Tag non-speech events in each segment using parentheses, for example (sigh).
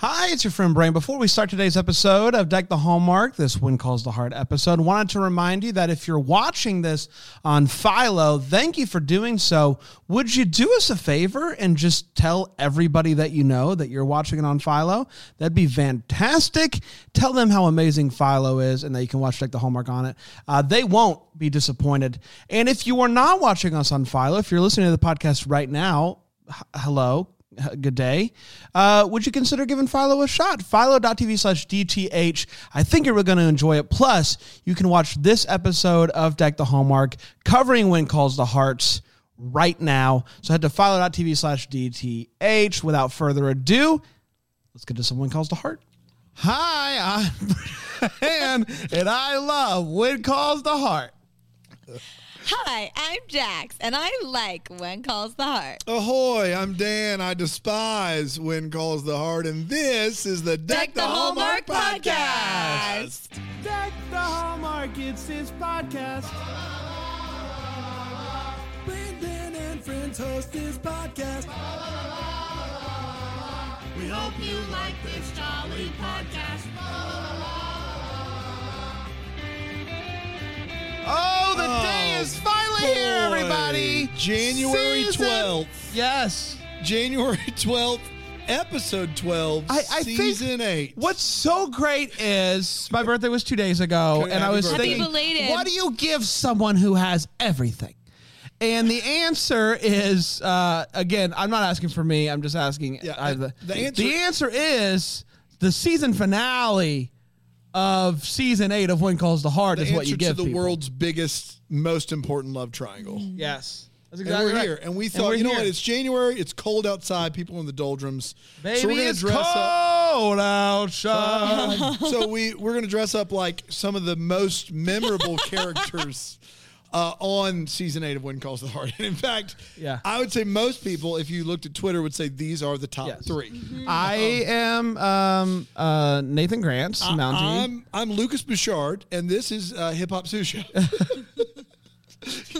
Hi, it's your friend Brain. Before we start today's episode of Deck the Hallmark, this When Calls the Heart episode, wanted to remind you that if you're watching this on Philo, thank you for doing so. Would you do us a favor and just tell everybody that you know that you're watching it on Philo? That'd be fantastic. Tell them how amazing Philo is and that you can watch Deck the Hallmark on it. Uh, they won't be disappointed. And if you are not watching us on Philo, if you're listening to the podcast right now, hello, (laughs) good day. Uh, would you consider giving Philo a shot? Philo.tv slash DTH. I think you're going to enjoy it. Plus, you can watch this episode of Deck the Hallmark covering When Calls the Hearts right now. So head to philo.tv slash DTH. Without further ado, let's get to some When Calls the Heart. Hi, I'm (laughs) Ann, and I love When Calls the Heart. Hi, I'm Jax, and I like When Calls the Heart. Ahoy, I'm Dan. I despise when calls the heart, and this is the Deck, the, Hallmark, podcast. Deck the Hallmark, it's his podcast. Brandon and friends host this podcast. We hope you like this jolly podcast. Oh, the Oh, day is finally here, everybody. January Season- 12th. Yes. January (laughs) 12th, episode 12, I- I think- season 8. What's so great is my birthday was two days ago, Okay, and I happy was birthday. Happy thinking, belated. what do you give someone who has everything? And the answer is, uh, again, I'm not asking for me. I'm just asking. Yeah, uh, the- the, the answer- the answer is the season finale of season eight of When Calls the Heart The is what answer you give to the people. world's biggest, most important love triangle. Mm. Yes, that's And exactly we're right. here, and we we're thought, you know here. what? It's January. It's cold outside. People in the doldrums. Baby, so we're gonna it's dress up. cold outside. (laughs) so we we're gonna dress up like some of the most memorable characters uh, on season eight of When Calls the Heart. (laughs) And in fact, Yeah. I would say most people, if you looked at Twitter, would say these are the top Yes. 3 I am um, uh, Nathan Grant, Mountie. I'm I'm Lucas Bouchard, and this is uh, Hip Hop Sushi. (laughs)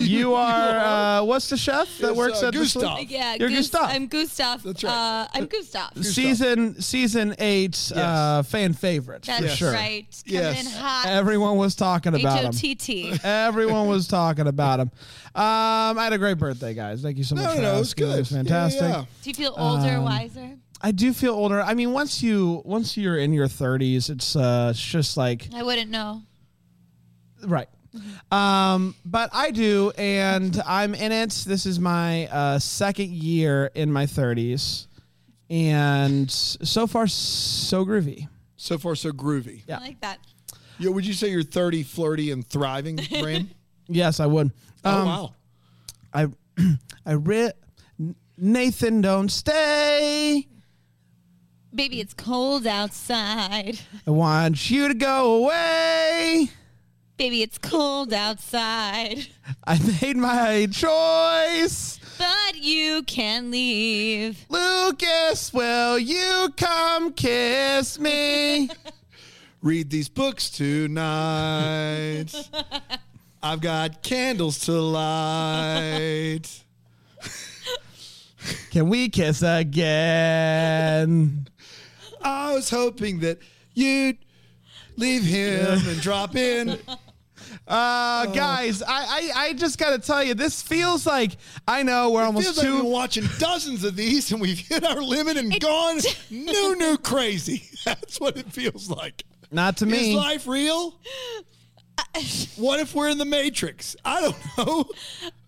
You (laughs) are uh, what's the chef that It's, works uh, at the Gustav. Yeah, You're Gus- Gustav. I'm Gustav. That's right. Uh, I'm Gustav. season season eight uh, fan favorite That's for sure. right. Coming Yes. in hot. Everyone was talking H about O him. T T. (laughs) Everyone was talking about him. Um, I had a great birthday, guys. Thank you so much No, for no, it was asking. good. It was fantastic. Yeah, yeah. Do you feel older, Um, wiser? I do feel older. I mean, once you once you're in your 30s, it's uh, it's just like I wouldn't know. Right. Um, but I do, and I'm in it. This is my uh, second year in my 30s, and so far so groovy. So far, so groovy. Yeah. I like that. Yo, would you say you're 30, flirty, and thriving, (laughs) Bram? Yes, I would. oh Um, wow. I (clears throat) I read Nathan, don't stay. Baby, it's cold outside. I want you to go away. Baby, it's cold outside. I made my choice. But you can leave. Lucas, will you come kiss me? (laughs) Read these books tonight. (laughs) I've got candles to light. (laughs) Can we kiss again? I was hoping that you'd leave him and drop in. Uh, guys, I, I, I just got to tell you, this feels like I know we're almost Feels like we've two. been watching dozens of these and we've hit our limit and gone new, new crazy. (laughs) That's what it feels like. not to Is me. life real? (laughs) What if we're in the Matrix? I don't know.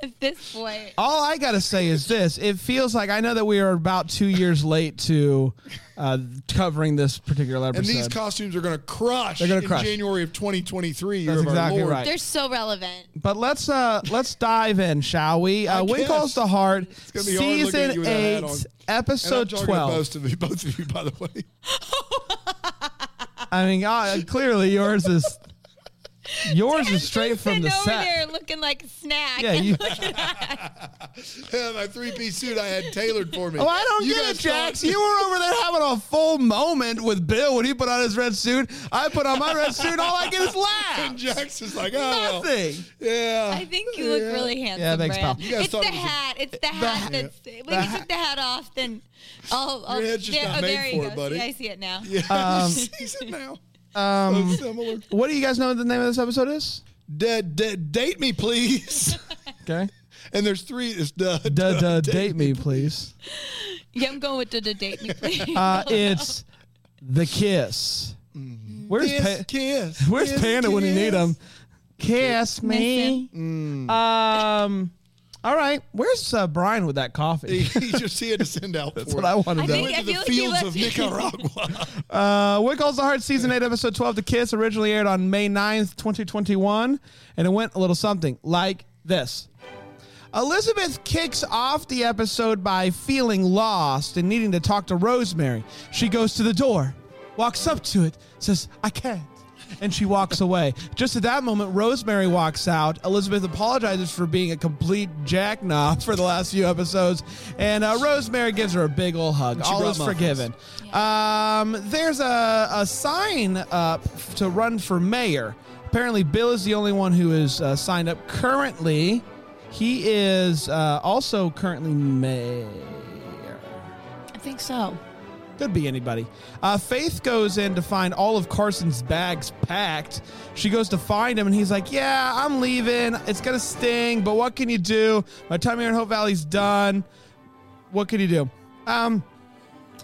At this point, All I got to say is this: it feels like I know that we are about two years late to uh, covering this particular episode, And these costumes are going to crush They're gonna in crush. January of 2023. That's exactly right. they're so relevant. but let's uh let's dive in, shall we? Uh, When guess. calls the heart, gonna be hard looking at season you hat eight, on. And episode I'm twelve. both of you, both of you, by the way. (laughs) I mean, uh, clearly yours is Yours is straight from sitting the over set. there looking like a snack. Yeah, (laughs) you. (laughs) Yeah, my three piece suit I had tailored for me. Oh, I don't You get it, guys Jax. thought- You were over there having a full moment with Bill when he put on his red suit. I put on my red suit. All I get is And laughs. Jax is like, oh, well, Nothing. yeah. I think you look Yeah. really handsome, Yeah, thanks, Brad. pal. You guys It's thought the it was a- hat. It's the hat hat. that's. The When you hat. took the hat off, then. Oh, oh Your head's just there, not oh, made there you for go. it, buddy. See, I see it now. Yeah, (laughs) Um, sees it now. Um, so similar. what do you guys know what the name of this episode is? D- d- date me, please. (laughs) Okay. and there's three. It's duh, Duh, duh, date me, please. Yeah, I'm going with the, the date me, please. Uh, it's the kiss. Where's Kiss, pa- kiss. Where's kiss, Panda when you need him? Kiss me. Um. All right. Where's uh, Brian with that coffee? He, he just here to send out (laughs) That's what. I wanted I to know. think- Went to I the feel like he fields left- of Nicaragua. (laughs) Uh, What Calls the Heart Season 8, Episode 12, The Kiss, originally aired on May 9th, 2021. And it went a little something like this Elizabeth kicks off the episode by feeling lost and needing to talk to Rosemary. She goes to the door, walks up to it, says, I can't. And she walks away. Just at that moment, Rosemary walks out. Elizabeth apologizes for being a complete jackknoff for the last few episodes. And uh, Rosemary gives her a big old hug. She All is muffins. forgiven. Um, there's a, a sign up to run for mayor. Apparently, Bill is the only one who is uh, signed up currently. He is uh, also currently mayor. I think so. Could be anybody. Uh, Faith goes in to find all of Carson's bags packed. She goes to find him, and he's like, "Yeah, I'm leaving. It's gonna sting, but what can you do? My time here in Hope Valley's done. What can you do?" Um,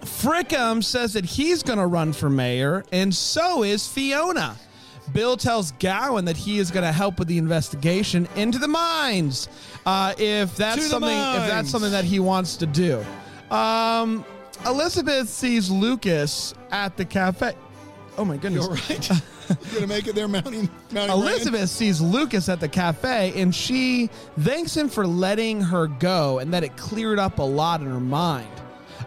Frickum says that he's gonna run for mayor, and so is Fiona. Bill tells Gowen that he is going to help with the investigation into the mines. Uh, if that's To something, if that's something that he wants to do. Um, Elizabeth sees Lucas at the cafe. Oh my goodness. You're right. (laughs) You're gonna make it there, mounting. Mountain. Elizabeth sees Lucas at the cafe and she thanks him for letting her go and that it cleared up a lot in her mind.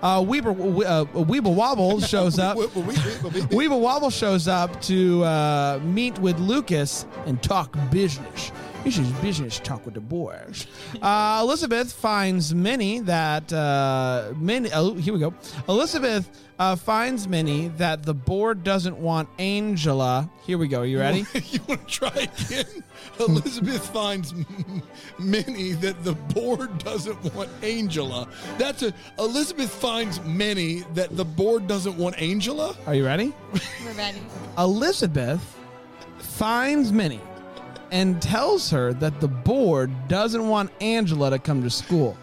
Uh, Weeber, uh, Weeble Wobble (laughs) shows up. Weeble Wobble shows up to uh, meet with Lucas and talk business. This is business talk with the boys. Uh, Elizabeth finds Minnie that uh, Minnie. Oh, here we go. Elizabeth uh, finds Minnie that the board doesn't want Angela. Here we go. Are you ready? (laughs) you want to try again? (laughs) Elizabeth finds M- Minnie that the board doesn't want Angela. That's a Elizabeth finds Minnie that the board doesn't want Angela. Are you ready? We're ready. Elizabeth finds Minnie and tells her that the board doesn't want Angela to come to school.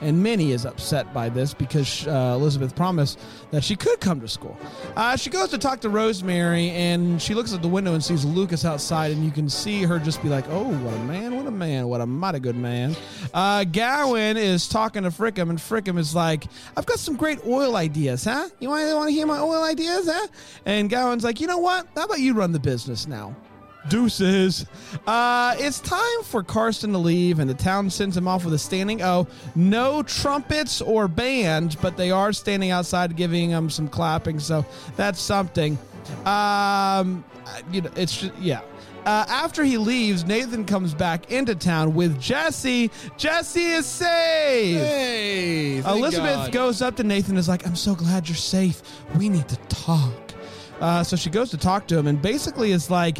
And Minnie is upset by this because uh, Elizabeth promised that she could come to school. Uh, she goes to talk to Rosemary and she looks at the window and sees Lucas outside, and you can see her just be like, Oh, what a man, what a man, what a mighty good man. Uh, Gowen is talking to Frickum, and Frickum is like, I've got some great oil ideas, huh? You want to hear my oil ideas, huh? And Gowen's like, You know what? How about you run the business now? Deuces. Uh, it's time for Carson to leave, and the town sends him off with a standing O. No trumpets or band, but they are standing outside giving him some clapping, so that's something. Um, you know, it's just, yeah. Uh, after he leaves, Nathan comes back into town with Jesse. Jesse is safe. Hey, Elizabeth God. goes up to Nathan and is like, I'm so glad you're safe. We need to talk. Uh, so she goes to talk to him and basically is like,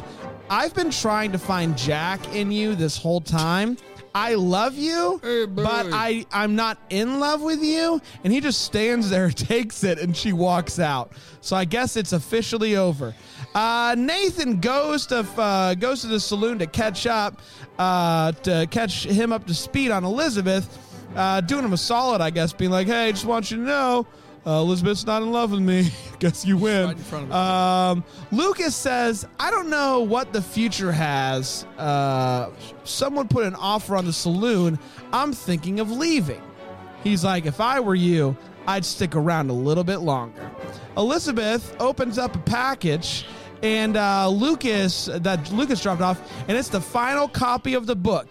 I've been trying to find Jack in you this whole time. I love you, Hey, but I, I'm not in love with you. And he just stands there, (laughs) takes it, and she walks out. So I guess it's officially over. Uh, Nathan goes to uh, goes to the saloon to catch up, uh, to catch him up to speed on Elizabeth uh, doing him a solid, I guess, being like, "Hey, just want you to know, uh, Elizabeth's not in love with me. (laughs) guess you win." Right in front of. Um, Lucas says, "I don't know what the future has. Uh, someone put an offer on the saloon. I'm thinking of leaving." He's like, "If I were you, I'd stick around a little bit longer." Elizabeth opens up a package. And uh, Lucas, that Lucas dropped off, and it's the final copy of the book.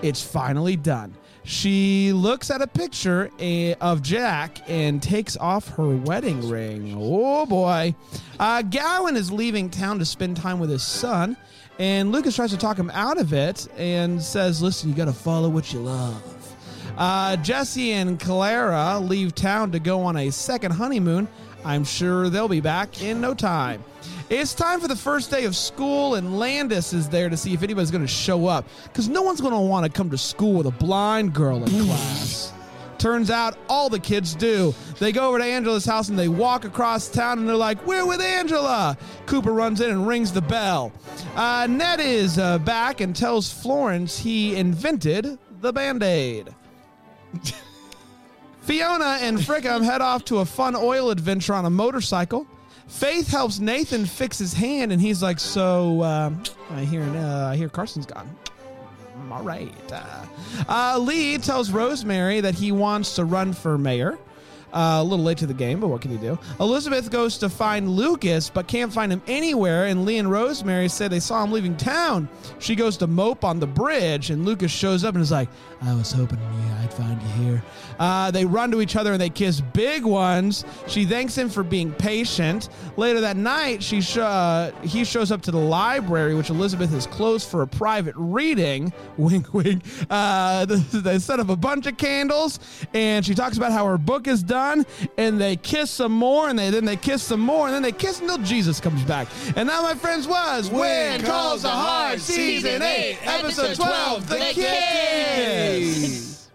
It's finally done. She looks at a picture of Jack and takes off her wedding ring. Oh boy. Uh, Gowen is leaving town to spend time with his son, and Lucas tries to talk him out of it and says, Listen, you got to follow what you love. Uh, Jesse and Clara leave town to go on a second honeymoon. I'm sure they'll be back in no time. It's time for the first day of school, and Landis is there to see if anybody's going to show up because no one's going to want to come to school with a blind girl in class. Turns out all the kids do. They go over to Angela's house and they walk across town and they're like, We're with Angela. Cooper runs in and rings the bell. Uh, Ned is uh, back and tells Florence he invented the band aid. (laughs) Fiona and Frickham head off to a fun oil adventure on a motorcycle. Faith helps Nathan fix his hand, and he's like, "So um, I hear, uh, I hear Carson's gone." All right. Uh, uh, Lee tells Rosemary that he wants to run for mayor. Uh, a little late to the game, but what can you do? Elizabeth goes to find Lucas, but can't find him anywhere. And Lee and Rosemary say they saw him leaving town. She goes to mope on the bridge, and Lucas shows up and is like, "I was hoping yeah, I'd find you here." Uh, they run to each other and they kiss big ones. She thanks him for being patient. Later that night, she sh- uh, he shows up to the library, which Elizabeth has closed for a private reading. (laughs) Wink, wink. Uh, they set up a bunch of candles, and she talks about how her book is done. And they kiss some more, and they then they kiss some more, and then they kiss until Jesus comes back. And that, my friends, was When Calls the Heart, Season 8, Episode 12, The Kiss. (laughs)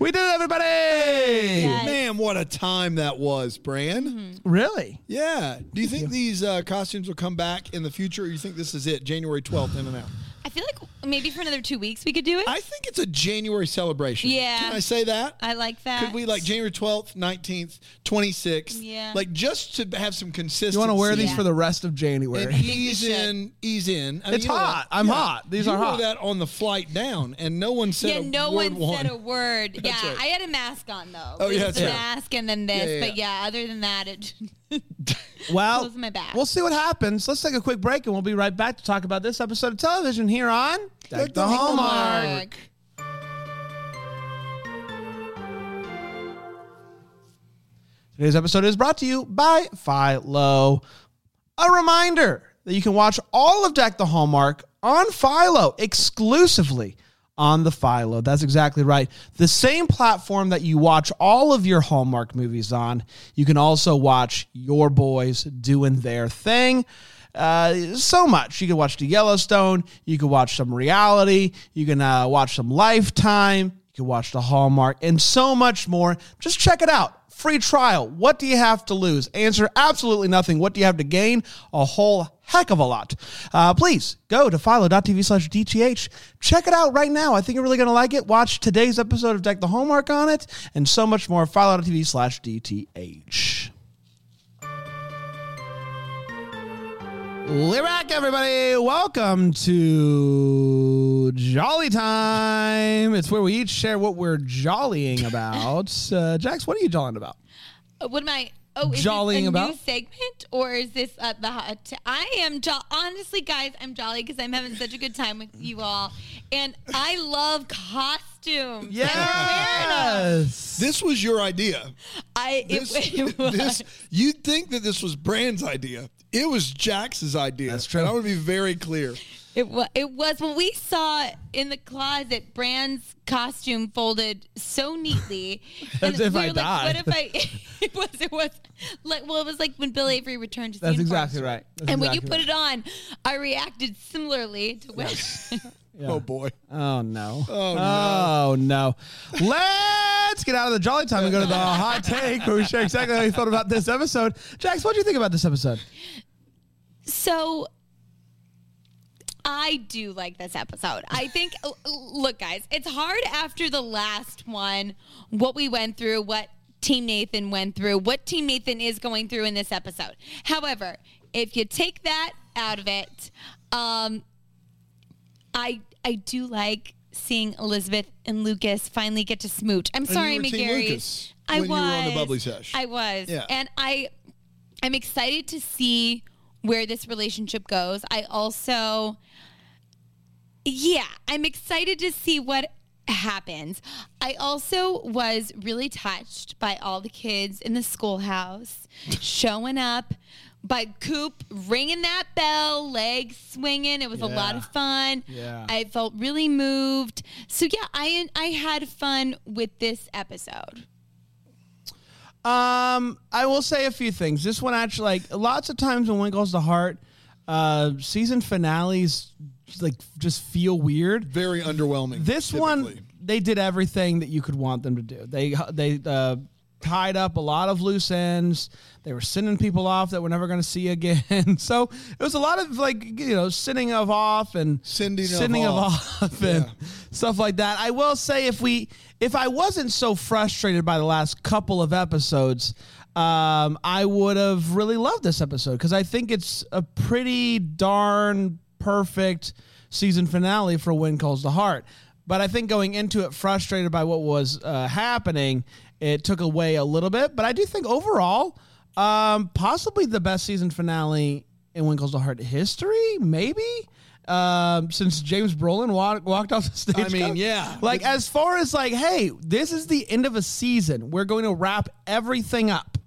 We did it, everybody! Yes. Man, what a time that was, Bran. Mm-hmm. Really? Yeah. Do you think these uh, costumes will come back in the future, or you think this is it, January 12th, in and out? I feel like maybe for another two weeks we could do it. I think it's a January celebration. Yeah. Can I say that? I like that. Could we like January 12th, 19th, 26th? Yeah. Like just to have some consistency. You want to wear these Yeah. for the rest of and January? ease should. in, ease in. I It's you know, hot. I'm hot. These you are wore hot. that on the flight down, and no one said yeah, a no word one said a word. yeah, right. I had a mask on though. Oh, It yeah, was that's a right. mask and then this, Yeah, yeah, but yeah, other than that, it. (laughs) (laughs) Well, Close my back. we'll see what happens. Let's take a quick break, and we'll be right back to talk about this episode of television here on Deck the Hallmark. Today's episode is brought to you by Philo. A reminder that you can watch all of Deck the Hallmark on Philo exclusively on the Philo. That's exactly right. The same platform that you watch all of your Hallmark movies on, you can also watch your boys doing their thing. Uh, so much. You can watch the Yellowstone. You can watch some reality. You can uh, watch some Lifetime. You can watch the Hallmark and so much more. Just check it out. Free trial. What do you have to lose? Answer absolutely nothing. What do you have to gain? A whole heck of a lot. Uh, please go to philo.tv slash DTH. Check it out right now. I think you're really going to like it. Watch today's episode of Deck the Hallmark on it and so much more. Philo.tv slash DTH. We're back, everybody. Welcome to Jolly Time. It's where we each share what we're jollying about. (laughs) Uh, Jax, what are you jollying about? Uh, What am I? Oh, is Jollying this a about? new segment or is this uh, the hot? I am jo- honestly, guys. I'm jolly because I'm having such a good time with you all, and I love costumes. Yes. This was your idea. I it, This, (laughs) it was. this, you'd think that this was Brand's idea. It was Jax's idea. That's true. And I want to be very clear. It was. It was when we saw in the closet Brand's costume folded so neatly. (laughs) As if I were died. Like, what if I? (laughs) It was. It was like. Well, it was like when Bill Avery returned to. the That's uniform exactly store. right. That's and when you exactly put it on, I reacted similarly to when. (laughs) Oh, boy. Oh no. Oh, Oh no. Let's get out of the jolly time and go to the (laughs) hot take where we share exactly how you thought about this episode. Jax, what do you think about this episode? So I do like this episode. I think, (laughs) look, guys, it's hard after the last one, what we went through, what Team Nathan went through, what Team Nathan is going through in this episode. However, if you take that out of it, um, I I do like seeing Elizabeth and Lucas finally get to smooch. I'm oh, sorry, you were McGarry. I was on the bubbly sesh. I was, Yeah. and I I'm excited to see where this relationship goes. I also, yeah, I'm excited to see what happens. I also was really touched by all the kids in the schoolhouse showing up. By Coop ringing that bell, legs swinging. It was a lot of fun. Yeah. I felt really moved. So yeah, I I had fun with this episode. Um, I will say a few things. This one actually, like, lots of times when one goes to heart, uh, season finales like just feel weird. Very underwhelming. This typically. one, they did everything that you could want them to do. They they uh, tied up a lot of loose ends. They were sending people off that we're never going to see again. (laughs) so it was a lot of like you know sending of off and Sending of sending of off. off and Yeah. stuff like that. I will say if we if I wasn't so frustrated by the last couple of episodes. Um, I would have really loved this episode because I think it's a pretty darn perfect season finale for When Calls the Heart. But I think going into it frustrated by what was uh, happening, it took away a little bit. But I do think overall, um, possibly the best season finale in When Calls the Heart history, maybe. Um, since James Brolin walk, walked off the stage. I mean, (laughs) yeah. Like as far as like, hey, this is the end of a season. We're going to wrap everything up.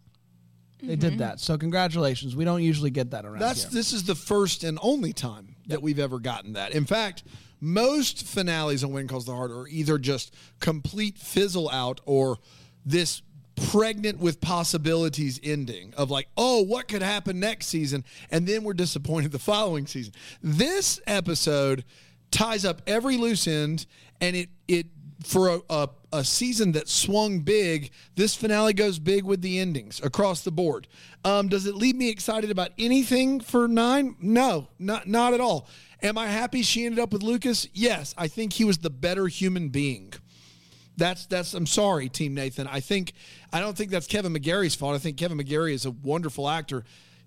They did that. So congratulations. We don't usually get that around That's here. this is the first and only time that we've ever gotten that. In fact, most finales on When Calls the Heart are either just complete fizzle out or this pregnant with possibilities ending of like, oh, what could happen next season? And then we're disappointed the following season. This episode ties up every loose end and it it for a, a, a season that swung big, this finale goes big with the endings across the board. Um, does it leave me excited about anything for nine? No, not not at all. Am I happy she ended up with Lucas? Yes, I think he was the better human being. That's that's. I'm sorry, Team Nathan. I think I don't think that's Kevin McGarry's fault. I think Kevin McGarry is a wonderful actor.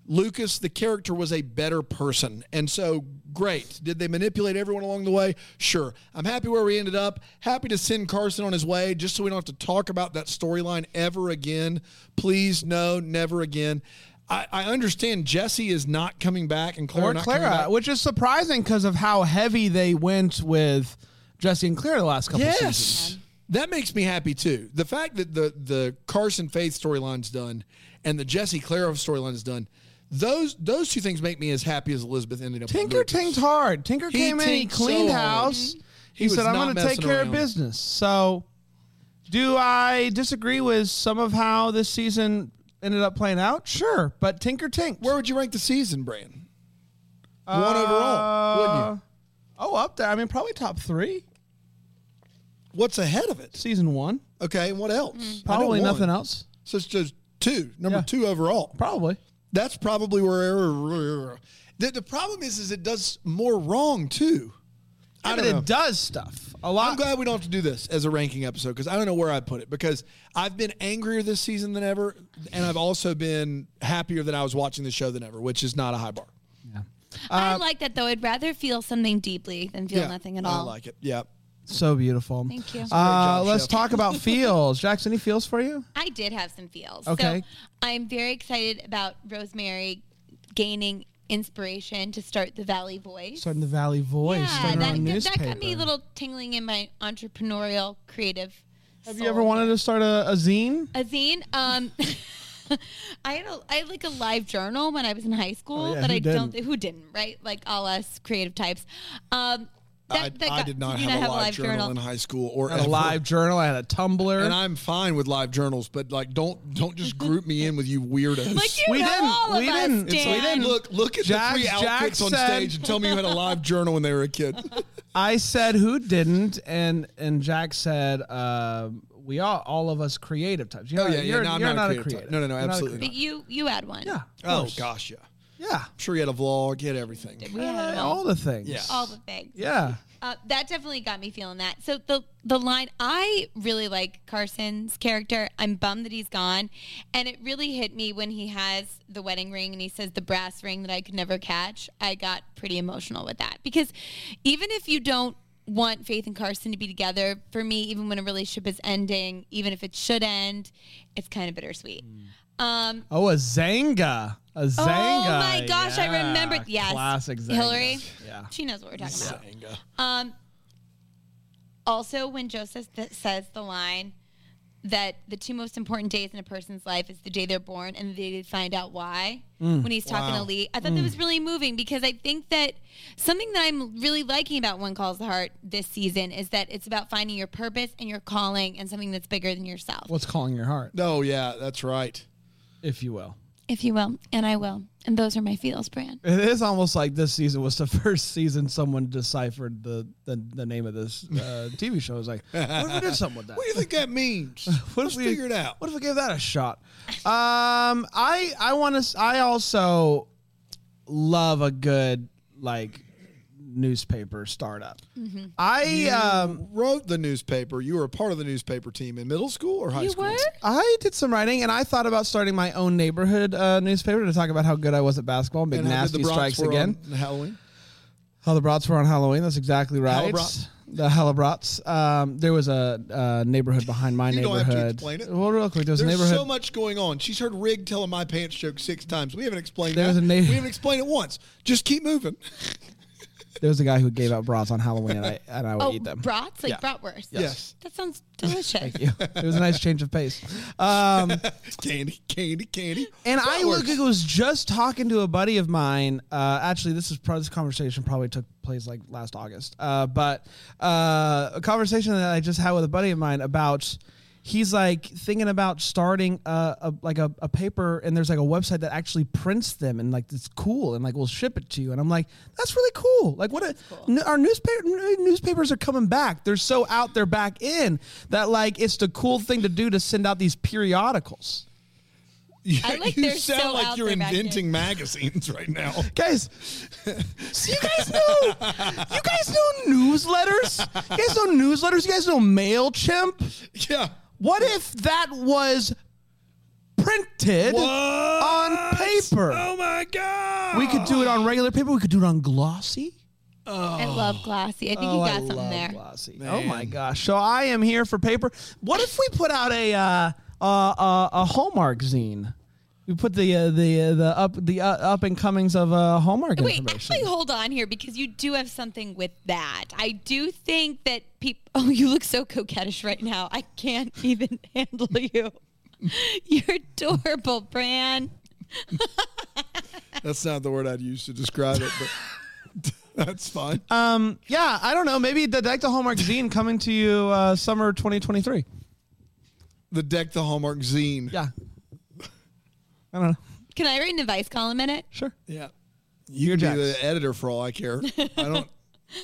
Lucas, the character, was a better person, and so great. Did they manipulate everyone along the way? Sure. I'm happy where we ended up. Happy to send Carson on his way, just so we don't have to talk about that storyline ever again. Please, no, never again. I, I understand Jesse is not coming back, and Clara or not coming Clara, back. which is surprising because of how heavy they went with Jesse and Clara the last couple seasons. That makes me happy too. The fact that the the Carson Faith storyline's done and the Jesse Clara storyline is done, those those two things make me as happy as Elizabeth ended up. Tinker tinked hard. Tinker He came in, he cleaned so hard. house. He He, said, "I'm going to take care of business." So, do I disagree with some of how this season ended up playing out? Sure, but Tinker tinked. Where would you rank the season, Brand? One overall, wouldn't you? Uh, oh, up there. I mean, probably top three. What's ahead of it? Season one. Okay, and what else? Mm. I know Probably one. nothing else. So it's just two, number Yeah. two overall. Probably. That's probably where. The, the problem is, is it does more wrong too. I but don't know. it does stuff a lot. I'm glad we don't have to do this as a ranking episode because I don't know where I'd put it because I've been angrier this season than ever, and I've also been happier that I was watching the show than ever, which is not a high bar. I uh, like that though. I'd rather feel something deeply than feel nothing at all. I like it. Yeah. So beautiful. Thank you. Uh, job, let's Chef. talk about (laughs) feels. Jackson, any feels for you? I did have some feels. Okay. So I'm very excited about Rosemary gaining inspiration to start the Valley Voice. Starting the Valley Voice. yeah, that, that got me a little tingling in my entrepreneurial creative. Have you ever wanted to start a, a zine? a zine? Um, (laughs) I had a, I had like a live journal when I was in high school, Oh, yeah, but I don't didn't? who didn't, right? Like all us creative types. Um, that, I, that I got- did not did you have, a live journal, in high school or I had a ever. live journal. I had a Tumblr. And I'm fine with live journals, but like, don't don't just group me in with you weirdos. (laughs) Like you We know didn't- all of we us, didn't- It's Dan. like, didn't- look, look at Jack- the three Jack outfits on said- stage and tell me you had a live journal when they were a kid. (laughs) I said who didn't, and and Jack said um, we all all of us creative types. You're Oh, not, yeah, yeah. You're, No, I'm you're not a not, creative type. No, no, no, You're not a absolutely creative. But you you had one. Yeah. of oh course. gosh, yeah. Yeah. I'm sure you had a vlog, you had everything. We had Uh, all the things. Yeah. all the things. Yeah. Uh, that definitely got me feeling that. So the the line I really like Carson's character. I'm bummed that he's gone, and it really hit me when he has the wedding ring and he says the brass ring that I could never catch. I got pretty emotional with that because even if you don't want Faith and Carson to be together, for me, even when a relationship is ending, even if it should end, it's kind of bittersweet. Um, Oh, a Xanga. A Xanga. Oh my gosh, I remember. remembered. Yes. Classic Xanga. Hillary. Yeah. She knows what we're talking about. Xanga. Um, Also, when Joseph th- says the line that the two most important days in a person's life is the day they're born and the day they find out why, when he's talking Wow. to Lee, I thought that was really moving because I think that something that I'm really liking about When Calls the Heart this season is that it's about finding your purpose and your calling and something that's bigger than yourself, What's calling your heart, Oh yeah, that's right. If you will. if you will, and I will. And those are my feels, Brand. It is almost like this season was the (laughs) first season someone deciphered the the, the name of this uh, TV show. It was like, what if we did something with that? What do you think that means? (laughs) What Let's if we figure it out. What if we gave that a shot? Um, I I want to. I also love a good like newspaper startup. Mm-hmm. I um Wrote the newspaper. You were a part of the newspaper team in middle school or high You school? were? I did some writing, and I thought about starting my own neighborhood uh, newspaper to talk about how good I was at basketball. Big And how good nasty the strikes were again. on Halloween. How the brats were on Halloween. That's exactly right. Halabrats. The Halabrats. Um, there was a, uh neighborhood behind my You don't have neighborhood. to explain it. Well, real quick, there was a There's neighborhood. so much going on. She's heard Rig telling my pants joke six times. We haven't explained There's that. a na- we haven't explained it once. Just keep moving. (laughs) there was a guy who gave out brats on Halloween, and I and I would Oh, eat them. brats like Yeah. bratwurst. Yes. That sounds (laughs) delicious. Thank you. It was a nice change of pace. Um, (laughs) Candy, candy, candy. and I Bratwurst. look, was just talking to a buddy of mine. Uh, actually, this is this conversation probably took place like last August. Uh, but uh, a conversation that I just had with a buddy of mine about. He's like thinking about starting a, a like a, a paper, and there's like a website that actually prints them, and like it's cool, and like we'll ship it to you. And I'm like, that's really cool. Like what? A, n- our newspaper newspapers are coming back. They're so out there back in that like it's the cool thing to do to send out these periodicals. Yeah, I like you sound so like you're there back inventing magazines right now. (laughs) guys. So you guys know, you guys know newsletters. You guys know newsletters. You guys know Mailchimp. yeah. What if that was printed on paper? Oh my god. We could do it on regular paper. We could do it on glossy. Oh. I love glossy. I think Oh, you I got something love there. glossy. Oh my gosh! So I am here for paper. What if we put out a uh, uh, uh, a Hallmark zine? We put the uh, the uh, the up the uh, up and comings of uh, Hallmark Wait, information. actually, hold on here because you do have something with that. I do think that people. (laughs) Oh, you look so coquettish right now. I can't (laughs) even handle you. (laughs) You're adorable, Bran. That's not the word I'd use to describe it, but that's fine. Um, yeah, I don't know. Maybe the Deck the Hallmark zine coming to you uh, summer 2023. the Deck the Hallmark zine. Yeah. I don't know. Can I write an advice column in it? Sure. Yeah. You're Be Jax. the editor for all I care. I don't.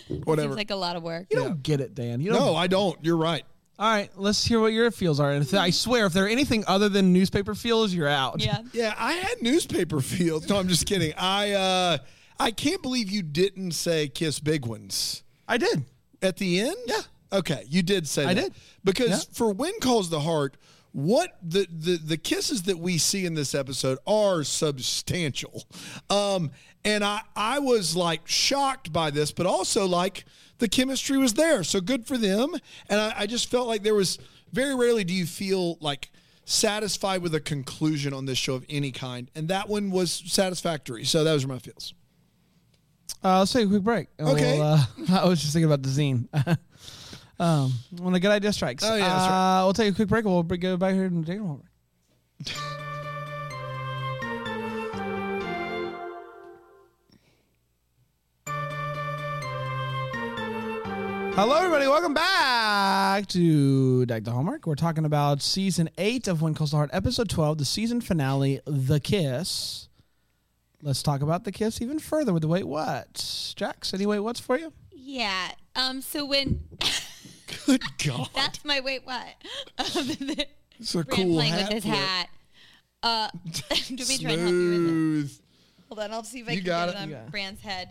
(laughs) Whatever. Seems like a lot of work. You don't get it, Dan. You don't. no, I don't. You're right. All right, let's hear what your feels are. And if, I swear, if they're anything other than newspaper feels, you're out. Yeah. (laughs) Yeah, I had newspaper (laughs) fields. No, I'm just kidding. I uh I can't believe you didn't say kiss big ones I did. at the end. Yeah. Okay, you did say I that. did. because Yeah. for when calls the heart, what the, the the kisses that we see in this episode are substantial, um, and I I was like shocked by this, but also like the chemistry was there, so good for them, and I, I just felt like there was very rarely do you feel like satisfied with a conclusion on this show of any kind, and that one was satisfactory. So those are my feels. Uh, let's take a quick break. Okay. we'll, uh, (laughs) I was just thinking about the zine. (laughs) um, when a good idea strikes. Oh, yeah, that's right. Uh, we'll take a quick break and we'll bring- get back here and take a moment. Hello, everybody. Welcome back to Deck the Hallmark. We're talking about season eight of When Calls the Heart, episode 12, the season finale, The Kiss. Let's talk about the kiss even further with the wait what. Jax, any wait what's for you? Yeah. Um. So when (laughs) Good (laughs) God, that's my wait, what? Um, (laughs) the- it's a Bran cool playing hat. with his flip. hat. Uh, (laughs) do me try and help you with it? Smooth. Hold on, I'll see if I You can got get it. it on Yeah. Brand's head.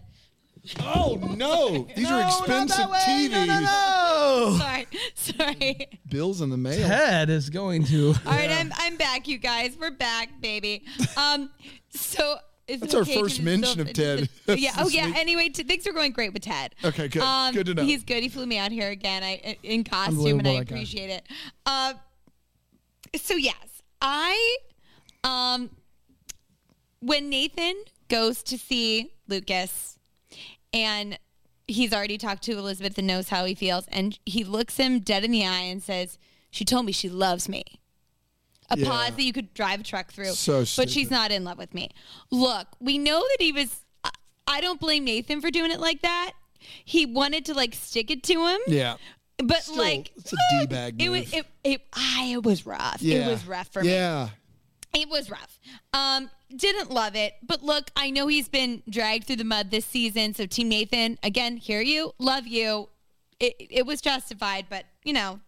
Oh no! These are expensive TVs. No, no, no. Sorry, sorry. Bills in the mail. Ted is going to. All right, I'm I'm back, you guys. We're back, baby. Um, so is That's our okay first mention still- of Ted (laughs) yeah. Oh yeah. Anyway, t- things are going great with Ted. Okay, good. Um, Good to know. He's good. He flew me out here again. I in costume, and I that guy. appreciate it. Uh, so yes, I um when Nathan goes to see Lucas and he's already talked to Elizabeth and knows how he feels. And he looks him dead in the eye and says, She told me she loves me. A Yeah. pause that you could drive a truck through. So but she's not in love with me. Look, we know that he was. I- don't blame Nathan for doing it like that. He wanted to like stick it to him. Yeah. But Still, like it's a D-bag It was it it, I, it was rough. Yeah. It was rough for me. Yeah. It was rough. Um, didn't love it, but look, I know he's been dragged through the mud this season. So, Team Nathan, again, hear you, love you. It, it was justified, but you know,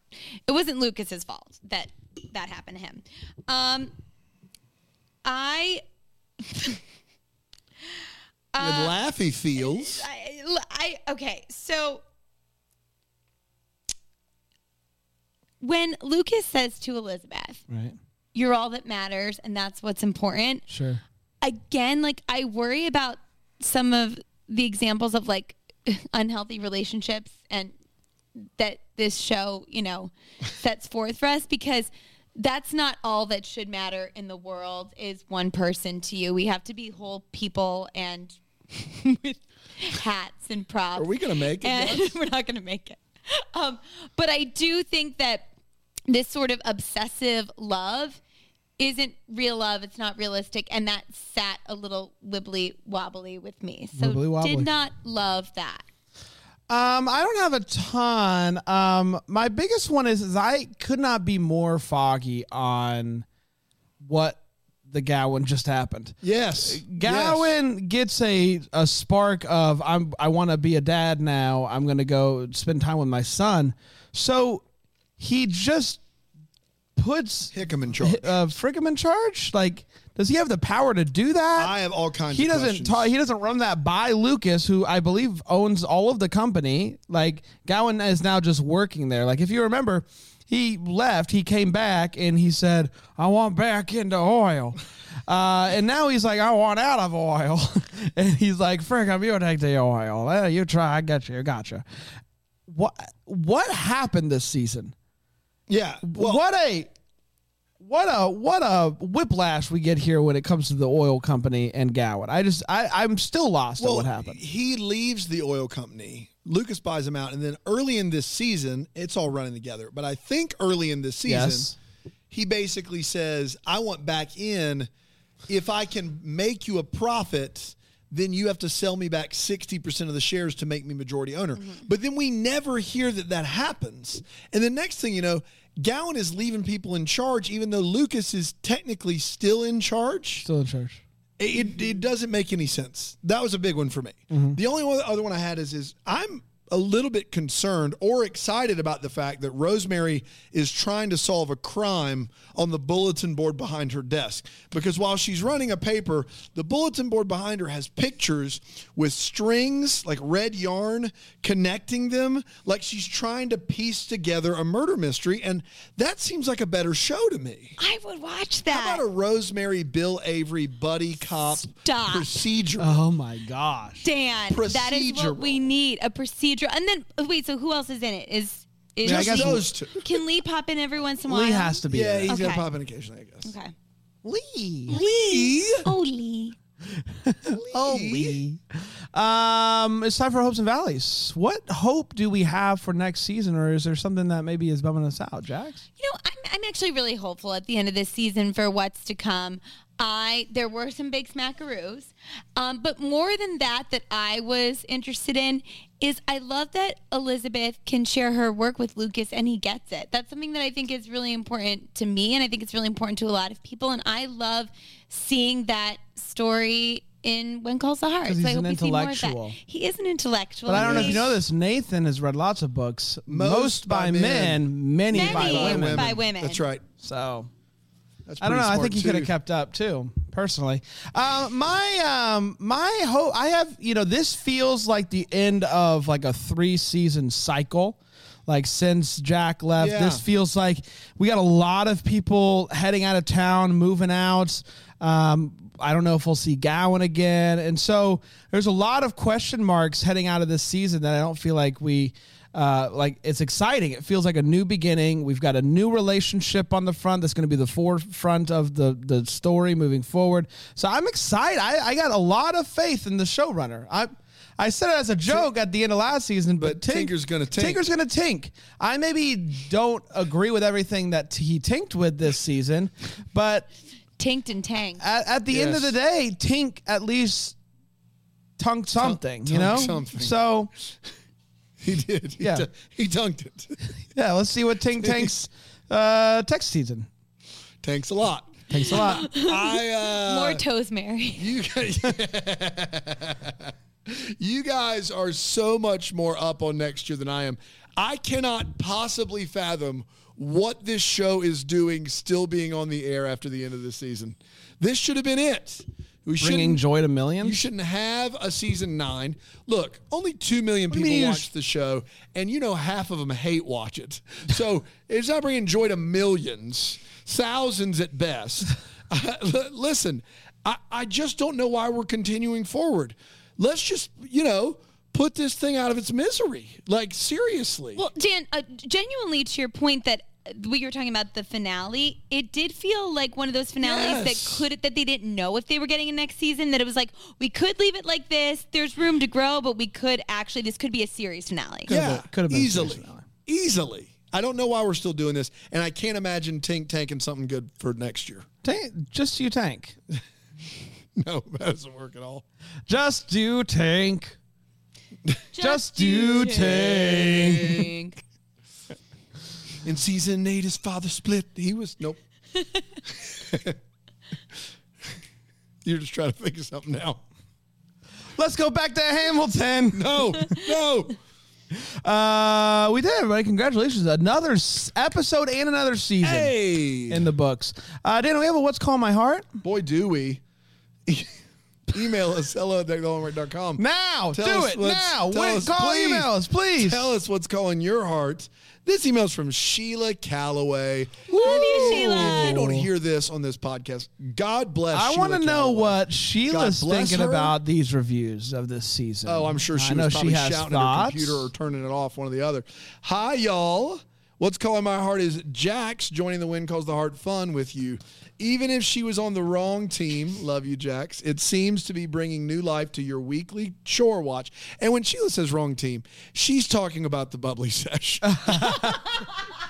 it wasn't Lucas's fault that that happened to him. Um, I, (laughs) With laughy feels. I, I, okay, so when Lucas says to Elizabeth, Right. "You're all that matters, and that's what's important," Sure. again, like I worry about some of the examples of like (laughs) unhealthy relationships and that this show, you know, sets forth for us because that's not all that should matter in the world is one person to you. We have to be whole people and (laughs) with hats and props. Are we gonna make it, (laughs) we're not going to make it. Um, but I do think that this sort of obsessive love isn't real love. It's not realistic, and that sat a little wibbly wobbly with me. So wobbly. did not love that. Um, I don't have a ton. Um, my biggest one is, is I could not be more foggy on what the Gowen just happened. Yes. Gowen gets a, a spark of I'm I want to be a dad now. I'm going to go spend time with my son. So he just puts Hickam in charge. uh, Frickum in charge. Like, does he have the power to do that? I have all kinds he of doesn't questions. ta- he doesn't run that by Lucas, who I believe owns all of the company. Like Gowen is now just working there. Like if you remember, he left, he came back, and he said, "I want back into oil," (laughs) uh, and now he's like, "I want out of oil," (laughs) and he's like, "Frick, I'm you take the oil. Eh, you try, I got you, gotcha." What what happened this season? Yeah. Well, what a what a what a whiplash we get here when it comes to the oil company and Gowen. I just I I'm still lost well, at what happened. He leaves the oil company. Lucas buys him out, and then early in this season, it's all running together. But I think early in this season, Yes. he basically says, "I want back in. If I can make you a profit." Then you have to sell me back 60% of the shares to make me majority owner. Mm-hmm. But then we never hear that that happens. And the next thing you know, Gowen is leaving people in charge, even though Lucas is technically still in charge. Still in charge. It, it doesn't make any sense. That was a big one for me. Mm-hmm. The only one, other one I had is is I'm a little bit concerned or excited about the fact that Rosemary is trying to solve a crime on the bulletin board behind her desk. Because while she's running a paper, the bulletin board behind her has pictures with strings, like red yarn, connecting them, like she's trying to piece together a murder mystery. And that seems like a better show to me. I would watch that. How that. about a Rosemary Bill Avery buddy cop Stop. procedure? Oh my gosh. Dan, that is what we need. A procedure. And then wait, so who else is in it? Is is Yeah, I guess- those two. Can Lee pop in every once in a while? Lee has to be. Yeah, in it. he's gonna Okay. pop in occasionally, I guess. Okay. Lee. Lee. Oh, Lee. (laughs) Oh Lee. Um, it's time for hopes and valleys. What hope do we have for next season, or is there something that maybe is bumming us out, Jax? You know, I'm, I'm actually really hopeful at the end of this season for what's to come. I there were some big smackaroos, um, but more than that, that I was interested in is I love that Elizabeth can share her work with Lucas and he gets it. That's something that I think is really important to me, and I think it's really important to a lot of people. And I love seeing that story in When Calls the Heart. 'Cause So I he's hope an we see more of that. intellectual. He is an intellectual. But I don't know if you know this. Nathan has read lots of books, most, Most by, by men, men. many, Many by by women. by women. That's right. So That's I don't know. I think he could have kept up too, personally. Uh, my um, my hope. I have you know this feels like the end of like a three season cycle. Like since Jack left, Yeah. this feels like we got a lot of people heading out of town, moving out. Um, I don't know if we'll see Gowen again, and so there's a lot of question marks heading out of this season that I don't feel like we uh, like it's exciting. It feels like a new beginning. We've got a new relationship on the front that's going to be the forefront of the the story moving forward. So I'm excited. I, I got a lot of faith in the showrunner. I I said it as a joke at the end of last season, but, But Tinker's gonna tink. Tinker's gonna tink. I maybe don't agree with everything that he tinked with this season, but Tanked and tanked. at, at the end of the day, Tink at least tunked something, you know. tunked something. So (laughs) He did. He Yeah. tu- he dunked it. (laughs) yeah, let's see what Tank (laughs) tanks uh, text season. Tanks a lot. Thanks a lot. I uh, More toes, Mary. You guys, you guys are so much more up on next year than I am. I cannot possibly fathom what this show is doing still being on the air after the end of the season. This should have been it. We Bringing shouldn't- joy to millions. You shouldn't have a season nine. Look, only two million do people mean watch the show, and you know half of them hate watch it. So (laughs) it's not bringing joy to millions, thousands at best. (laughs) L- Listen, I, I just don't know why we're continuing forward. Let's just, you know, put this thing out of its misery. Like seriously. Well, Dan, uh, genuinely to your point that uh, we were talking about the finale, it did feel like one of those finales Yes. that could that they didn't know if they were getting a next season. That it was like we could leave it like this. There's room to grow, but we could actually this could be a series finale. yeah, been- could have been easily, series finale. easily. I don't know why we're still doing this, and I can't imagine Tink tanking something good for next year. Tank, just you tank. (laughs) No, (laughs) that doesn't work at all. Just do tank. (laughs) Just do tank. In season eight, his father split. He was nope. (laughs) You're just trying to think of something now. Let's go back to Hamilton. (laughs) No, no. Uh, we did, everybody. Congratulations. Another s- episode and another season Hey, in the books. Uh, Dan, we have a What's Calling My Heart? boy, do we. (laughs) Email us hello at deckthehallmark.com. Now, Tell do us it what's- now. tell Wait, us, call please. email us, please. Tell us what's calling your heart. This email's from Sheila Calloway. Love you, If Sheila. you don't hear this on this podcast, God bless I want to know what Sheila's God bless thinking her. about these reviews of this season. Oh, I'm sure she I was probably she has shouting thoughts. at her computer or turning it off, one or the other. Hi, y'all. What's calling my heart is Jax joining the When Calls the Heart Fun with you. Even if she was on the wrong team, love you, Jax, it seems to be bringing new life to your weekly chore watch. And when Sheila says wrong team, she's talking about the bubbly (laughs) sesh. (laughs)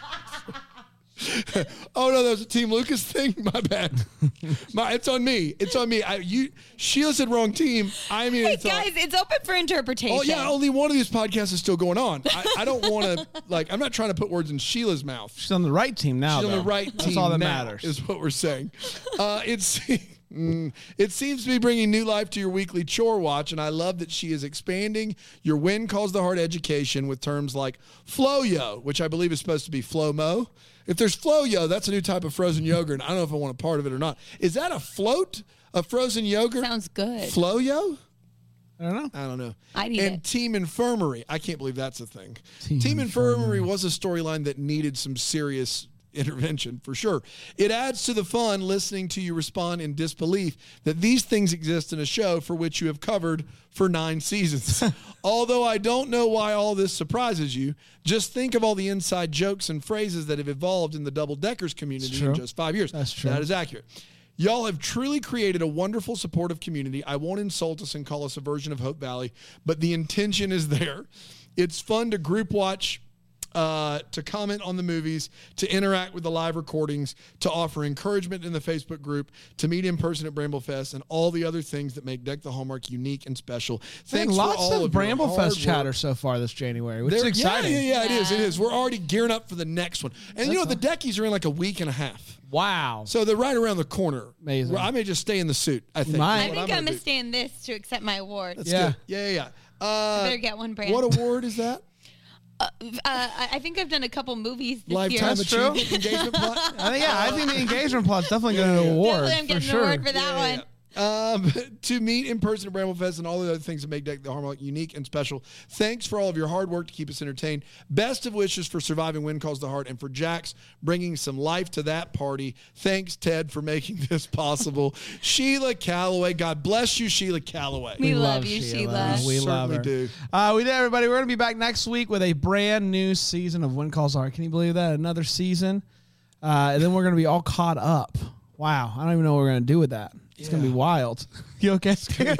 (laughs) oh no, that was a Team Lucas thing. (laughs) My bad. (laughs) My, it's on me. It's on me. I, you, Sheila said wrong team. I mean, Hey it's on- guys, it's open for interpretation. Oh yeah, only one of these podcasts is still going on. I, I don't want to like. I'm not trying to put words in Sheila's mouth. She's on the right team now. She's on the right That's team. That's all that now, matters. Is what we're saying. Uh, it's. Mm, It seems to be bringing new life to your weekly chore watch, and I love that she is expanding your When Calls the Heart education with terms like Flow-Yo, which I believe is supposed to be Flow-Mo. If there's Flow-Yo, that's a new type of frozen yogurt, and I don't know if I want a part of it or not. Is that a float? A frozen yogurt? Sounds good. Flow-Yo? I don't know. I don't know. I'd eat and it. Team Infirmary. I can't believe that's a thing. Team Team, Infirmary was a storyline that needed some serious (laughs) intervention for sure. It adds to the fun listening to you respond in disbelief that these things exist in a show for which you have covered for nine seasons. (laughs) Although I don't know why all this surprises you, just think of all the inside jokes and phrases that have evolved in the double deckers community in just five years. That's true. That is accurate. Y'all have truly created a wonderful, supportive community. I won't insult us and call us a version of Hope Valley, but the intention is there. It's fun to group watch, uh, to comment on the movies, to interact with the live recordings, to offer encouragement in the Facebook group, to meet in person at Bramblefest, and all the other things that make Deck the Hallmark unique and special. Man, Thanks lots for all of of your hard Bramblefest chatter so far this January, which is There- exciting. Yeah, yeah, yeah, it is. It Yeah. is. We're already gearing up for the next one. And you know, the Deckies are in like a week and a half. Wow. So they're right around the corner. Amazing. I may just stay in the suit. I think. might. I think gonna I'm gonna do. stay in this to accept my award. That's Yeah. good. Yeah, yeah, yeah. Uh, better get one, Brand. What award is that? (laughs) Uh, I I think I've done a couple movies this Lifetime year. That's true. achievement engagement plot. (laughs) I think, yeah, I think the engagement plot's definitely going to award Definitely I'm for getting sure. an award for that one. Um, (laughs) to meet in person at Bramblefest and all the other things that make Deck the Hallmark unique and special. Thanks for all of your hard work to keep us entertained. Best of wishes for surviving When Calls the Heart and for Jax bringing some life to that party. Thanks, Ted, for making (laughs) this possible. Sheila Calloway. God bless you, Sheila Calloway. We love you, Sheila. We We love certainly her. do. Uh, we did, everybody. We're going to be back next week with a brand new season of When Calls Are. Can you believe that? Another season. Uh, and then we're going to be all caught up. Wow. I don't even know what we're going to do with that. It's going to be wild. You (laughs) okay? (laughs)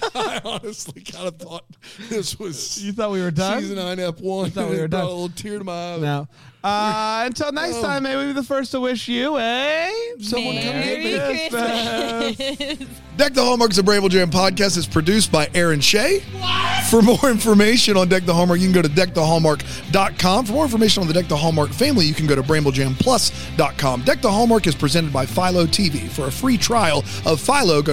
(laughs) I honestly kind of thought this was you thought we were done? season nine F one. thought we were It done. A little tear to my eye. No. Uh, until next Oh. time, may we be the first to wish you a Someone come get Merry me. Christmas. Deck the Hallmarks of Bramble Jam podcast is produced by Aaron Shea. For more information on Deck the Hallmark, you can go to deckthehallmark.com. For more information on the Deck the Hallmark family, you can go to bramblejamplus.com. Deck the Hallmark is presented by Philo TV. For a free trial of Philo, go